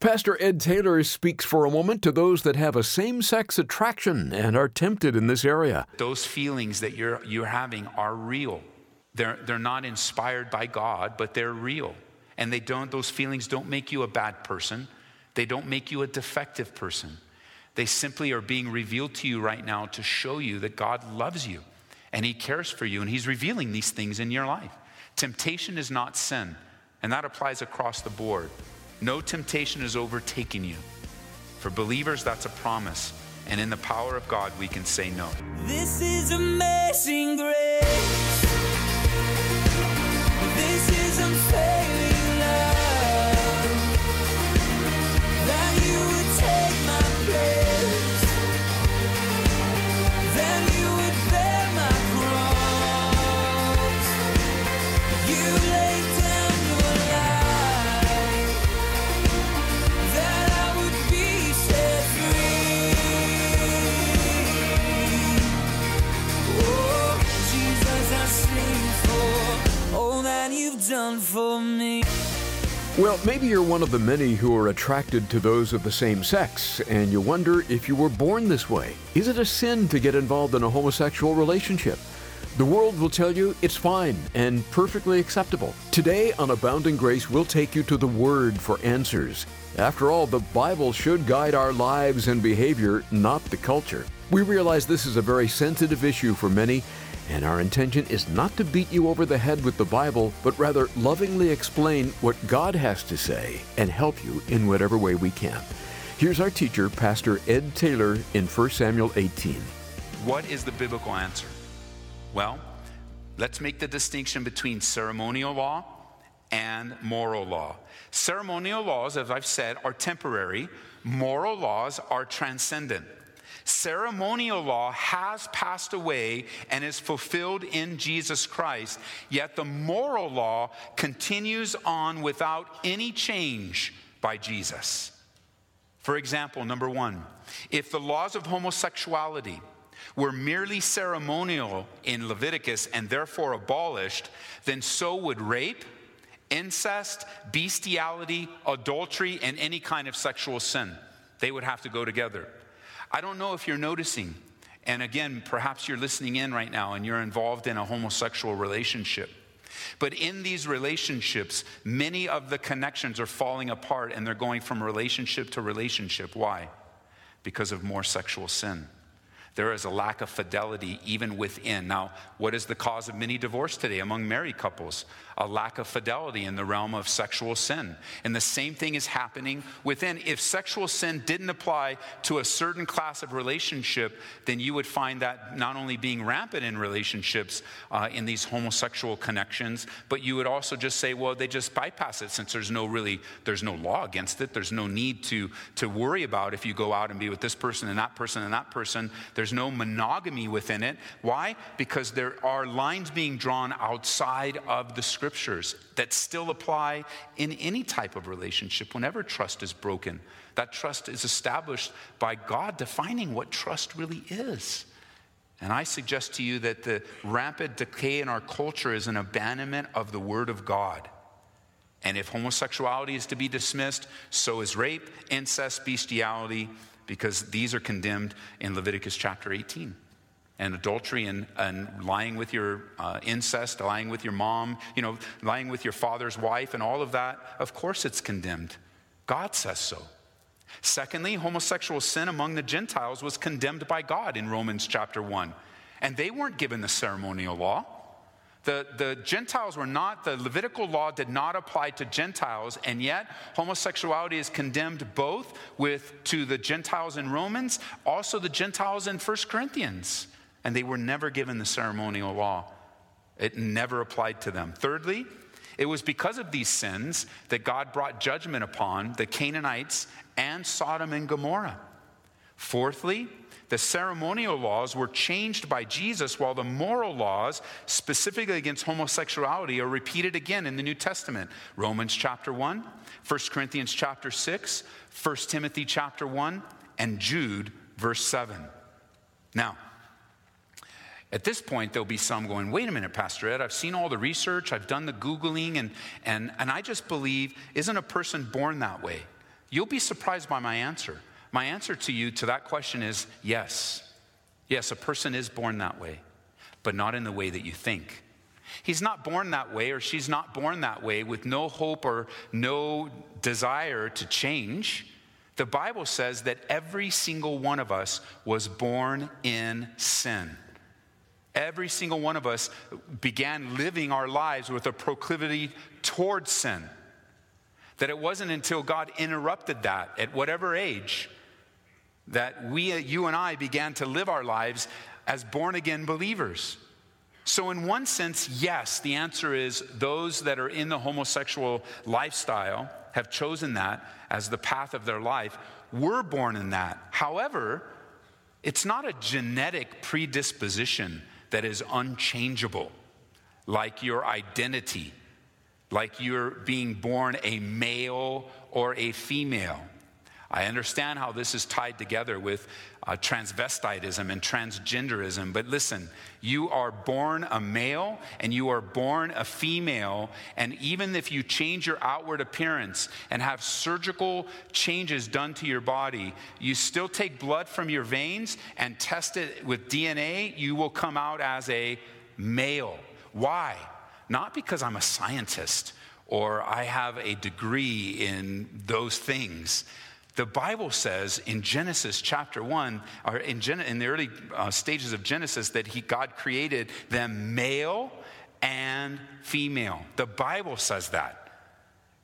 Pastor Ed Taylor speaks for a moment to those that have a same sex attraction and are tempted in this area. Those feelings that you're, you're having are real. They're, they're not inspired by God, but they're real. And they don't, those feelings don't make you a bad person, they don't make you a defective person. They simply are being revealed to you right now to show you that God loves you and He cares for you and He's revealing these things in your life. Temptation is not sin, and that applies across the board. No temptation is overtaking you. For believers, that's a promise. And in the power of God, we can say no. This is amazing grace. Maybe you're one of the many who are attracted to those of the same sex, and you wonder if you were born this way. Is it a sin to get involved in a homosexual relationship? The world will tell you it's fine and perfectly acceptable. Today on Abounding Grace, we'll take you to the Word for answers. After all, the Bible should guide our lives and behavior, not the culture. We realize this is a very sensitive issue for many, and our intention is not to beat you over the head with the Bible, but rather lovingly explain what God has to say and help you in whatever way we can. Here's our teacher, Pastor Ed Taylor, in 1 Samuel 18. What is the biblical answer? Well, let's make the distinction between ceremonial law and moral law. Ceremonial laws, as I've said, are temporary, moral laws are transcendent. Ceremonial law has passed away and is fulfilled in Jesus Christ, yet the moral law continues on without any change by Jesus. For example, number one, if the laws of homosexuality were merely ceremonial in Leviticus and therefore abolished, then so would rape, incest, bestiality, adultery, and any kind of sexual sin. They would have to go together. I don't know if you're noticing, and again, perhaps you're listening in right now and you're involved in a homosexual relationship. But in these relationships, many of the connections are falling apart and they're going from relationship to relationship. Why? Because of more sexual sin. There is a lack of fidelity even within. Now, what is the cause of many divorce today among married couples? A lack of fidelity in the realm of sexual sin. And the same thing is happening within. If sexual sin didn't apply to a certain class of relationship, then you would find that not only being rampant in relationships uh, in these homosexual connections, but you would also just say, well, they just bypass it since there's no really, there's no law against it. There's no need to, to worry about if you go out and be with this person and that person and that person. No monogamy within it. Why? Because there are lines being drawn outside of the scriptures that still apply in any type of relationship whenever trust is broken. That trust is established by God defining what trust really is. And I suggest to you that the rampant decay in our culture is an abandonment of the Word of God. And if homosexuality is to be dismissed, so is rape, incest, bestiality, because these are condemned in Leviticus chapter 18. And adultery and, and lying with your uh, incest, lying with your mom, you know, lying with your father's wife, and all of that, of course it's condemned. God says so. Secondly, homosexual sin among the Gentiles was condemned by God in Romans chapter 1. And they weren't given the ceremonial law. The, the Gentiles were not, the Levitical law did not apply to Gentiles, and yet homosexuality is condemned both with to the Gentiles in Romans, also the Gentiles in 1 Corinthians. And they were never given the ceremonial law. It never applied to them. Thirdly, it was because of these sins that God brought judgment upon the Canaanites and Sodom and Gomorrah. Fourthly, the ceremonial laws were changed by Jesus, while the moral laws, specifically against homosexuality, are repeated again in the New Testament. Romans chapter 1, 1 Corinthians chapter 6, 1 Timothy chapter 1, and Jude verse 7. Now, at this point, there'll be some going, wait a minute, Pastor Ed, I've seen all the research, I've done the Googling, and, and, and I just believe, isn't a person born that way? You'll be surprised by my answer. My answer to you to that question is yes. Yes, a person is born that way, but not in the way that you think. He's not born that way, or she's not born that way with no hope or no desire to change. The Bible says that every single one of us was born in sin. Every single one of us began living our lives with a proclivity towards sin. That it wasn't until God interrupted that at whatever age that we, uh, you and I, began to live our lives as born again believers. So, in one sense, yes, the answer is those that are in the homosexual lifestyle have chosen that as the path of their life were born in that. However, it's not a genetic predisposition that is unchangeable, like your identity, like you're being born a male or a female. I understand how this is tied together with uh, transvestitism and transgenderism, but listen, you are born a male and you are born a female, and even if you change your outward appearance and have surgical changes done to your body, you still take blood from your veins and test it with DNA, you will come out as a male. Why? Not because I'm a scientist or I have a degree in those things. The Bible says in Genesis chapter 1, or in, Gen- in the early uh, stages of Genesis, that he, God created them male and female. The Bible says that.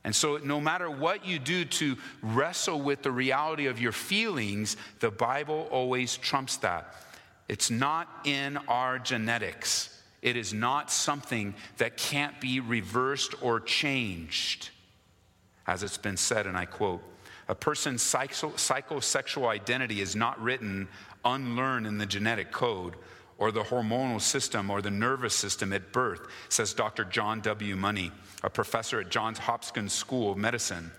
And so, no matter what you do to wrestle with the reality of your feelings, the Bible always trumps that. It's not in our genetics, it is not something that can't be reversed or changed. As it's been said, and I quote, a person's psychosexual identity is not written unlearned in the genetic code or the hormonal system or the nervous system at birth, says Dr. John W. Money, a professor at Johns Hopkins School of Medicine.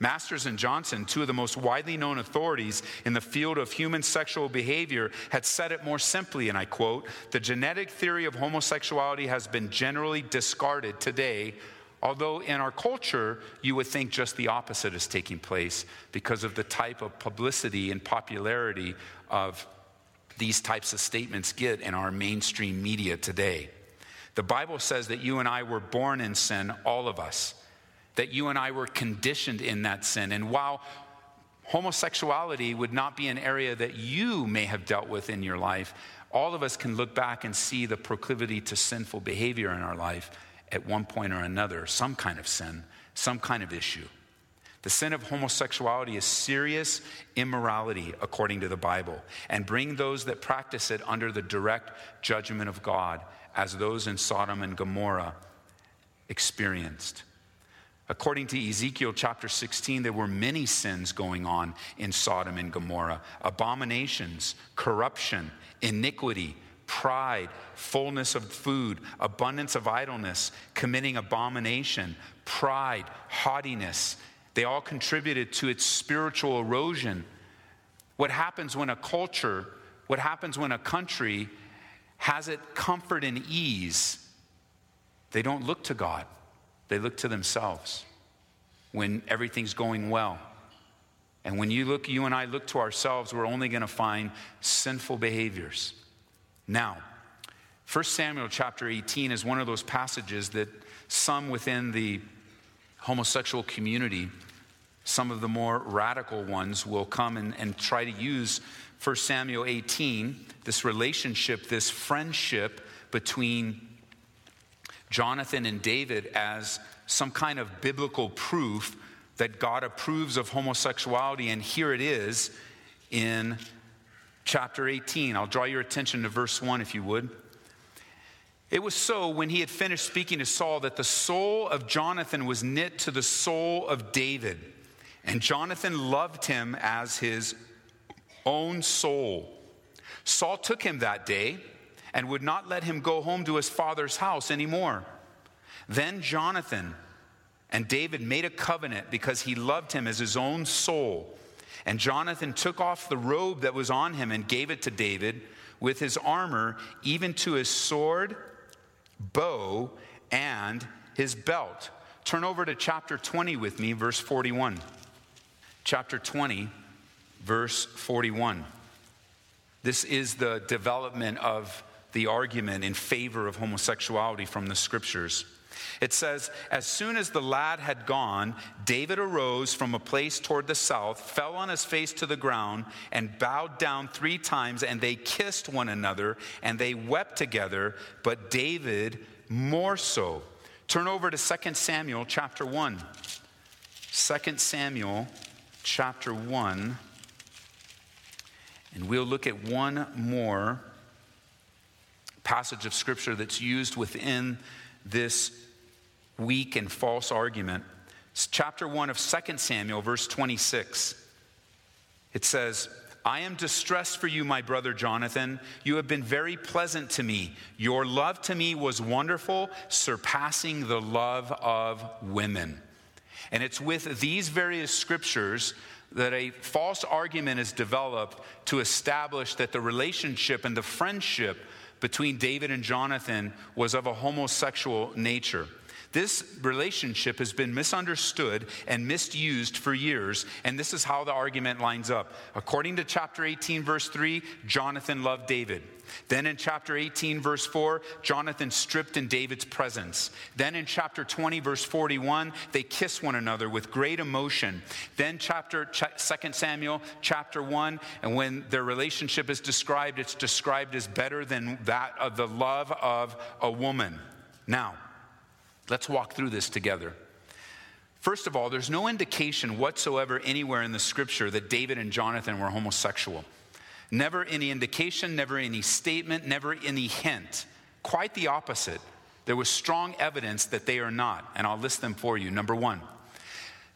Masters and Johnson, two of the most widely known authorities in the field of human sexual behavior, had said it more simply, and I quote The genetic theory of homosexuality has been generally discarded today Although in our culture, you would think just the opposite is taking place because of the type of publicity and popularity of these types of statements get in our mainstream media today. The Bible says that you and I were born in sin, all of us, that you and I were conditioned in that sin. And while homosexuality would not be an area that you may have dealt with in your life, all of us can look back and see the proclivity to sinful behavior in our life at one point or another some kind of sin, some kind of issue. The sin of homosexuality is serious immorality according to the Bible, and bring those that practice it under the direct judgment of God, as those in Sodom and Gomorrah experienced. According to Ezekiel chapter 16, there were many sins going on in Sodom and Gomorrah abominations, corruption, iniquity, pride, fullness of food, abundance of idleness, committing abomination, pride, haughtiness. They all contributed to its spiritual erosion. What happens when a culture, what happens when a country has it comfort and ease? They don't look to God, they look to themselves when everything's going well. And when you look, you and I look to ourselves, we're only going to find sinful behaviors. Now, 1 Samuel chapter 18 is one of those passages that some within the homosexual community, some of the more radical ones, will come and, and try to use 1 Samuel 18, this relationship, this friendship between Jonathan and David, as some kind of biblical proof that God approves of homosexuality. And here it is in chapter 18. I'll draw your attention to verse 1 if you would. It was so when he had finished speaking to Saul that the soul of Jonathan was knit to the soul of David. And Jonathan loved him as his own soul. Saul took him that day and would not let him go home to his father's house anymore. Then Jonathan and David made a covenant because he loved him as his own soul. And Jonathan took off the robe that was on him and gave it to David with his armor, even to his sword, bow, and his belt. Turn over to chapter 20 with me, verse 41. chapter 20, verse 41. This is the development of the argument in favor of homosexuality from the scriptures. It says, As soon as the lad had gone, David arose from a place toward the south, fell on his face to the ground, and bowed down three times, and they kissed one another, and they wept together, but David more so. Turn over to 2 Samuel chapter 1. 2 Samuel chapter 1. And we'll look at one more passage of scripture that's used within this weak and false argument. It's chapter 1 of 2 Samuel, verse 26. It says, I am distressed for you, my brother Jonathan. You have been very pleasant to me. Your love to me was wonderful, surpassing the love of women. And it's with these various scriptures that a false argument is developed to establish that the relationship and the friendship between David and Jonathan was of a homosexual nature. This relationship has been misunderstood and misused for years, and this is how the argument lines up. According to chapter 18, verse 3, Jonathan loved David. Then in chapter 18, verse 4, Jonathan stripped in David's presence. Then in chapter 20, verse 41, they kiss one another with great emotion. Then chapter 2 Samuel, chapter 1, and when their relationship is described, it's described as better than that of the love of a woman. Now, Let's walk through this together. First of all, there's no indication whatsoever anywhere in the scripture that David and Jonathan were homosexual. Never any indication, never any statement, never any hint. Quite the opposite. There was strong evidence that they are not, and I'll list them for you. Number one,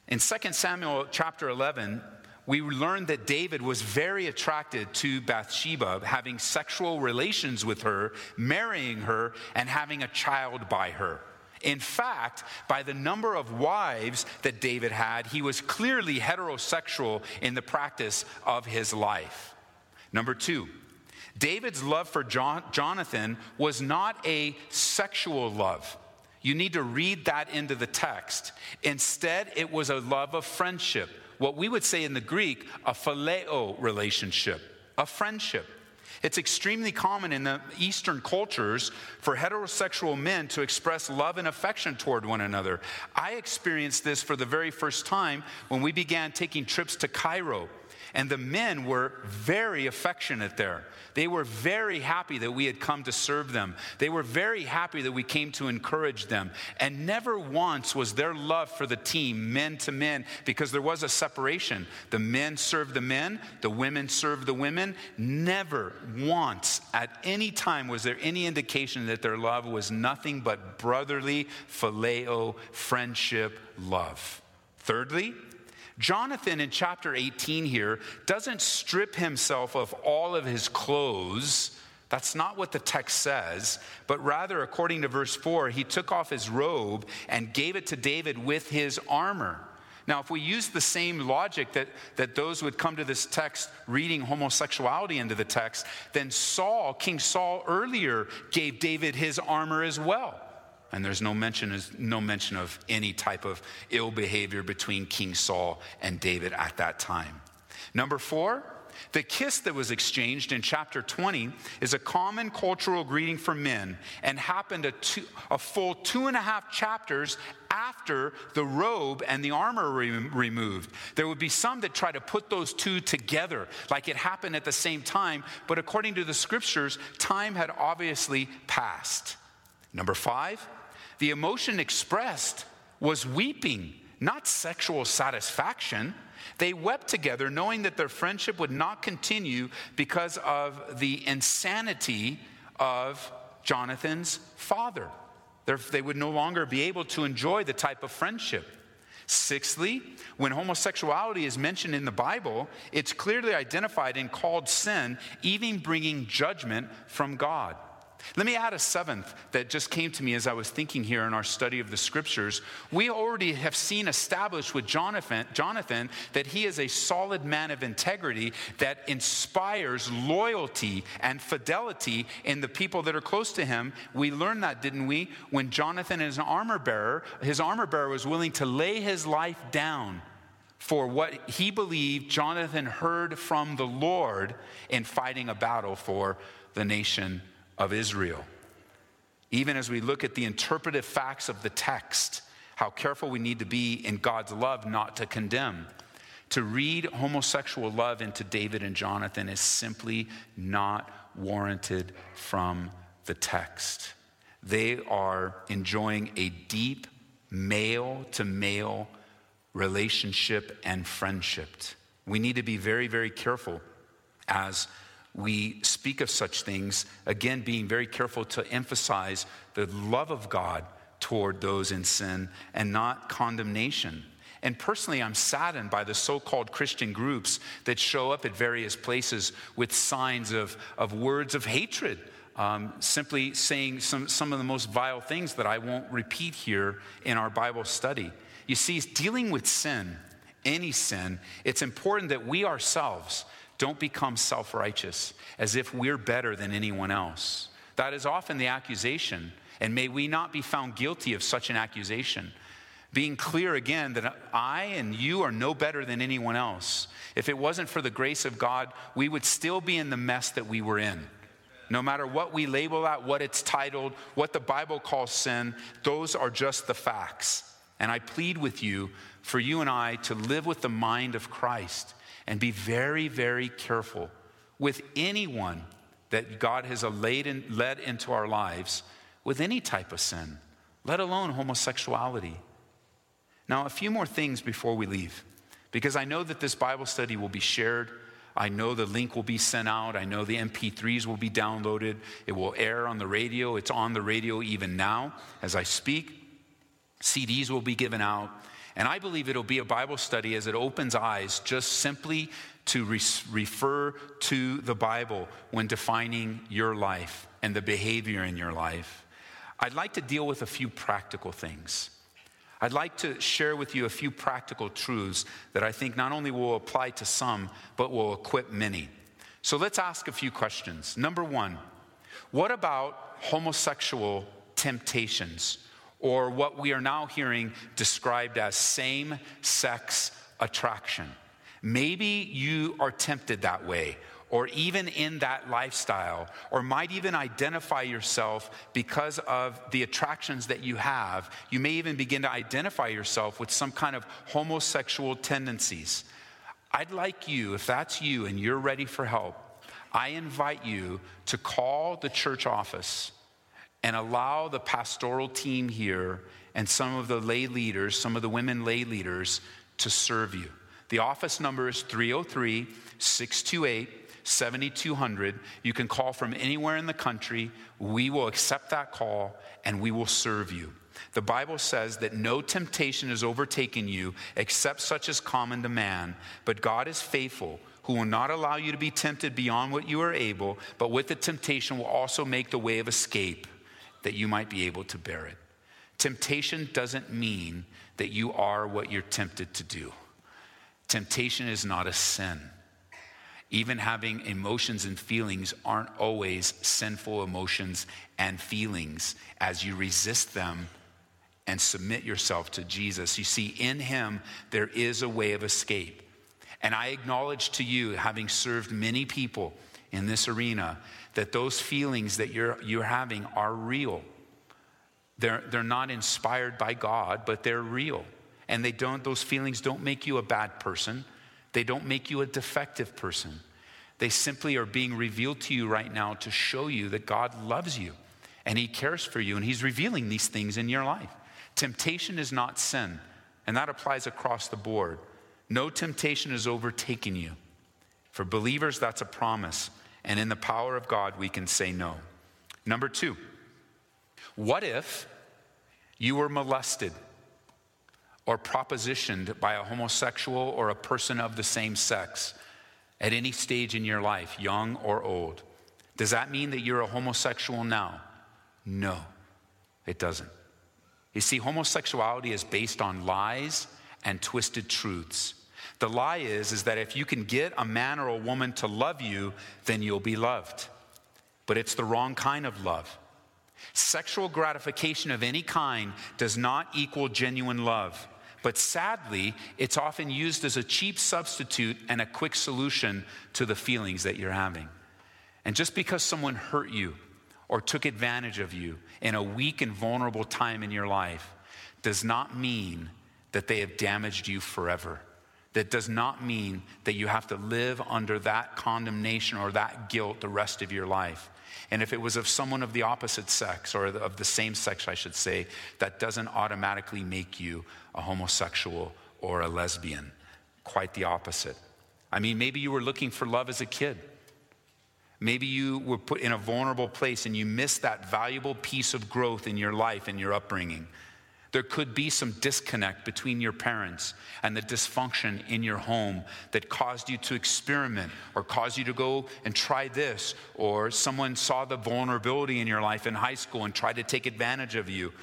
in 2 Samuel chapter 11, we learned that David was very attracted to Bathsheba, having sexual relations with her, marrying her, and having a child by her. In fact, by the number of wives that David had, he was clearly heterosexual in the practice of his life. Number two, David's love for Jonathan was not a sexual love. You need to read that into the text. Instead, it was a love of friendship. What we would say in the Greek, a phileo relationship, a friendship. It's extremely common in the Eastern cultures for heterosexual men to express love and affection toward one another. I experienced this for the very first time when we began taking trips to Cairo. And the men were very affectionate there. They were very happy that we had come to serve them. They were very happy that we came to encourage them. And never once was their love for the team, men to men, because there was a separation. The men served the men, the women served the women. Never once at any time was there any indication that their love was nothing but brotherly, phileo, friendship, love. Thirdly, Jonathan in chapter 18 here doesn't strip himself of all of his clothes. That's not what the text says, but rather, according to verse 4, he took off his robe and gave it to David with his armor. Now, if we use the same logic that, that those would come to this text reading homosexuality into the text, then Saul, King Saul, earlier gave David his armor as well. And there's no mention, no mention of any type of ill behavior between King Saul and David at that time. Number four, the kiss that was exchanged in chapter 20 is a common cultural greeting for men and happened a, two, a full two and a half chapters after the robe and the armor were removed. There would be some that try to put those two together, like it happened at the same time, but according to the scriptures, time had obviously passed. Number five, the emotion expressed was weeping, not sexual satisfaction. They wept together, knowing that their friendship would not continue because of the insanity of Jonathan's father. They would no longer be able to enjoy the type of friendship. Sixthly, when homosexuality is mentioned in the Bible, it's clearly identified and called sin, even bringing judgment from God. Let me add a seventh that just came to me as I was thinking here in our study of the scriptures. We already have seen established with Jonathan, Jonathan that he is a solid man of integrity that inspires loyalty and fidelity in the people that are close to him. We learned that, didn't we? When Jonathan is an armor bearer, his armor bearer was willing to lay his life down for what he believed Jonathan heard from the Lord in fighting a battle for the nation of Israel. Even as we look at the interpretive facts of the text, how careful we need to be in God's love not to condemn. To read homosexual love into David and Jonathan is simply not warranted from the text. They are enjoying a deep male to male relationship and friendship. We need to be very, very careful as we speak of such things, again, being very careful to emphasize the love of God toward those in sin and not condemnation. And personally, I'm saddened by the so called Christian groups that show up at various places with signs of, of words of hatred, um, simply saying some, some of the most vile things that I won't repeat here in our Bible study. You see, dealing with sin, any sin, it's important that we ourselves don't become self righteous as if we're better than anyone else. That is often the accusation, and may we not be found guilty of such an accusation. Being clear again that I and you are no better than anyone else. If it wasn't for the grace of God, we would still be in the mess that we were in. No matter what we label that, what it's titled, what the Bible calls sin, those are just the facts. And I plead with you for you and I to live with the mind of Christ and be very, very careful with anyone that God has laid in, led into our lives with any type of sin, let alone homosexuality. Now, a few more things before we leave, because I know that this Bible study will be shared. I know the link will be sent out. I know the MP3s will be downloaded. It will air on the radio. It's on the radio even now as I speak. CDs will be given out. And I believe it'll be a Bible study as it opens eyes just simply to re- refer to the Bible when defining your life and the behavior in your life. I'd like to deal with a few practical things. I'd like to share with you a few practical truths that I think not only will apply to some, but will equip many. So let's ask a few questions. Number one, what about homosexual temptations? Or what we are now hearing described as same sex attraction. Maybe you are tempted that way, or even in that lifestyle, or might even identify yourself because of the attractions that you have. You may even begin to identify yourself with some kind of homosexual tendencies. I'd like you, if that's you and you're ready for help, I invite you to call the church office and allow the pastoral team here and some of the lay leaders, some of the women lay leaders, to serve you. The office number is 303 628 7200. You can call from anywhere in the country. We will accept that call and we will serve you. The Bible says that no temptation has overtaken you except such as common to man, but God is faithful who will not allow you to be tempted beyond what you are able, but with the temptation will also make the way of escape that you might be able to bear it. Temptation doesn't mean that you are what you're tempted to do. Temptation is not a sin. Even having emotions and feelings aren't always sinful emotions and feelings as you resist them and submit yourself to Jesus. You see, in Him, there is a way of escape. And I acknowledge to you, having served many people in this arena, that those feelings that you're, you're having are real. They're, they're not inspired by God, but they're real. And they don't, those feelings don't make you a bad person. They don't make you a defective person. They simply are being revealed to you right now to show you that God loves you and He cares for you and He's revealing these things in your life. Temptation is not sin, and that applies across the board. No temptation is overtaking you. For believers, that's a promise. And in the power of God, we can say no. Number two, what if you were molested or propositioned by a homosexual or a person of the same sex at any stage in your life, young or old? Does that mean that you're a homosexual now? No, it doesn't. You see, homosexuality is based on lies and twisted truths. The lie is, is that if you can get a man or a woman to love you, then you'll be loved. But it's the wrong kind of love. Sexual gratification of any kind does not equal genuine love. But sadly, it's often used as a cheap substitute and a quick solution to the feelings that you're having. And just because someone hurt you or took advantage of you in a weak and vulnerable time in your life does not mean that they have damaged you forever. That does not mean that you have to live under that condemnation or that guilt the rest of your life. And if it was of someone of the opposite sex, or of the same sex, I should say, that doesn't automatically make you a homosexual or a lesbian. Quite the opposite. I mean, maybe you were looking for love as a kid. Maybe you were put in a vulnerable place and you missed that valuable piece of growth in your life and your upbringing. There could be some disconnect between your parents and the dysfunction in your home that caused you to experiment or caused you to go and try this, or someone saw the vulnerability in your life in high school and tried to take advantage of you.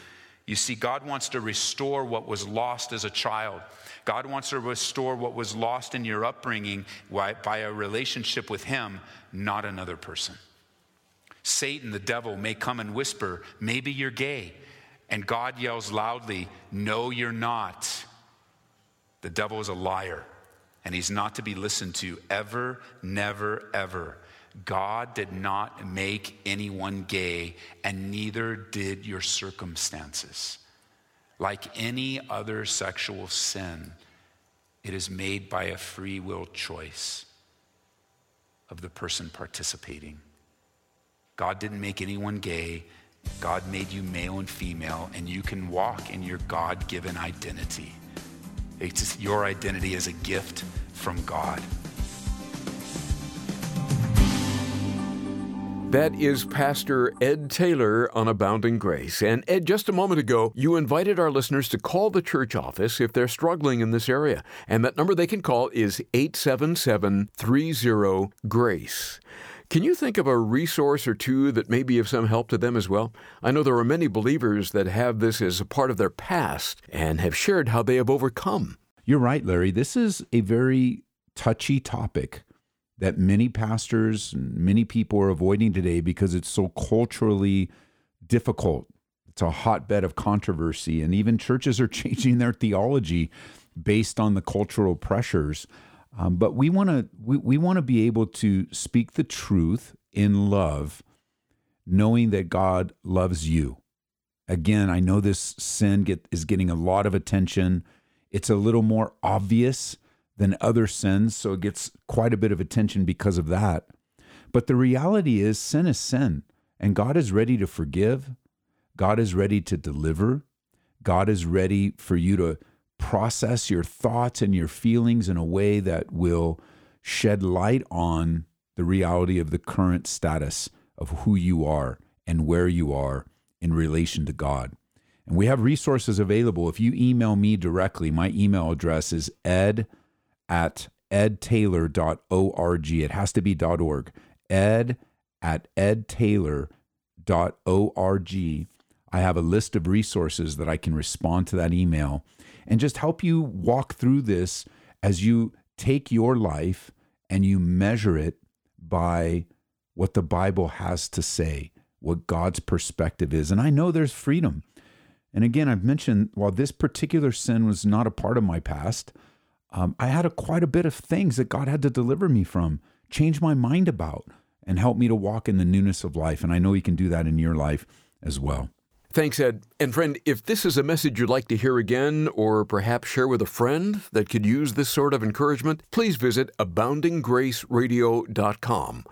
You see, God wants to restore what was lost as a child. God wants to restore what was lost in your upbringing by a relationship with Him, not another person. Satan, the devil, may come and whisper, maybe you're gay. And God yells loudly, No, you're not. The devil is a liar, and he's not to be listened to ever, never, ever. God did not make anyone gay, and neither did your circumstances. Like any other sexual sin, it is made by a free will choice of the person participating. God didn't make anyone gay, God made you male and female, and you can walk in your God given identity. It's your identity is a gift from God. That is Pastor Ed Taylor on Abounding Grace. And Ed, just a moment ago, you invited our listeners to call the church office if they're struggling in this area. And that number they can call is 877 30 GRACE. Can you think of a resource or two that may be of some help to them as well? I know there are many believers that have this as a part of their past and have shared how they have overcome. You're right, Larry. This is a very touchy topic that many pastors and many people are avoiding today because it's so culturally difficult. It's a hotbed of controversy, and even churches are changing their theology based on the cultural pressures. Um, but we want to we, we want to be able to speak the truth in love, knowing that God loves you. Again, I know this sin get, is getting a lot of attention. It's a little more obvious than other sins, so it gets quite a bit of attention because of that. But the reality is, sin is sin, and God is ready to forgive. God is ready to deliver. God is ready for you to process your thoughts and your feelings in a way that will shed light on the reality of the current status of who you are and where you are in relation to God. And we have resources available. If you email me directly, my email address is ed at edtaylor.org. It has to be .org. ed at edtaylor.org. I have a list of resources that I can respond to that email and just help you walk through this as you take your life and you measure it by what the Bible has to say, what God's perspective is. And I know there's freedom. And again, I've mentioned while this particular sin was not a part of my past, um, I had a, quite a bit of things that God had to deliver me from, change my mind about, and help me to walk in the newness of life. And I know He can do that in your life as well. Thanks, Ed. And friend, if this is a message you'd like to hear again, or perhaps share with a friend that could use this sort of encouragement, please visit aboundinggraceradio.com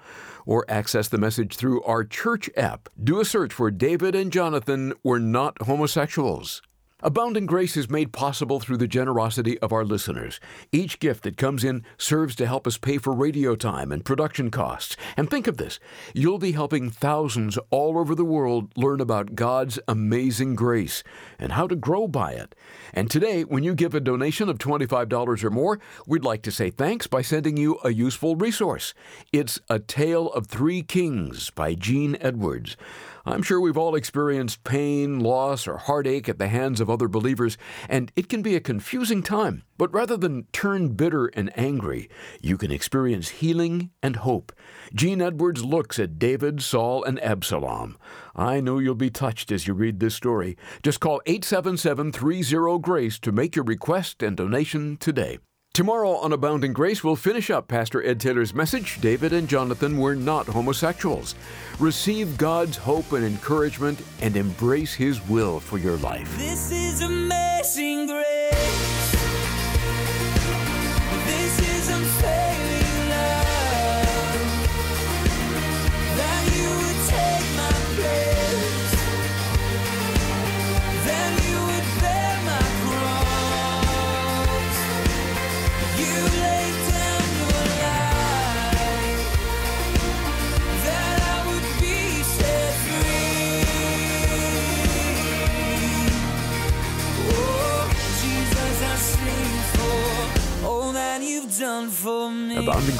or access the message through our church app. Do a search for David and Jonathan Were Not Homosexuals. Abounding Grace is made possible through the generosity of our listeners. Each gift that comes in serves to help us pay for radio time and production costs. And think of this you'll be helping thousands all over the world learn about God's amazing grace and how to grow by it. And today, when you give a donation of $25 or more, we'd like to say thanks by sending you a useful resource. It's A Tale of Three Kings by Gene Edwards. I'm sure we've all experienced pain, loss, or heartache at the hands of other believers, and it can be a confusing time. But rather than turn bitter and angry, you can experience healing and hope. Gene Edwards looks at David, Saul, and Absalom. I know you'll be touched as you read this story. Just call 877 30 Grace to make your request and donation today. Tomorrow on Abounding Grace, we'll finish up Pastor Ed Taylor's message David and Jonathan were not homosexuals. Receive God's hope and encouragement and embrace His will for your life. This is amazing grace.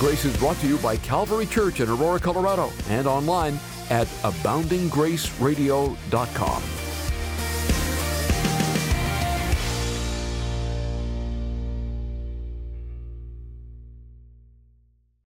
Grace is brought to you by Calvary Church in Aurora, Colorado, and online at aboundinggraceradio.com.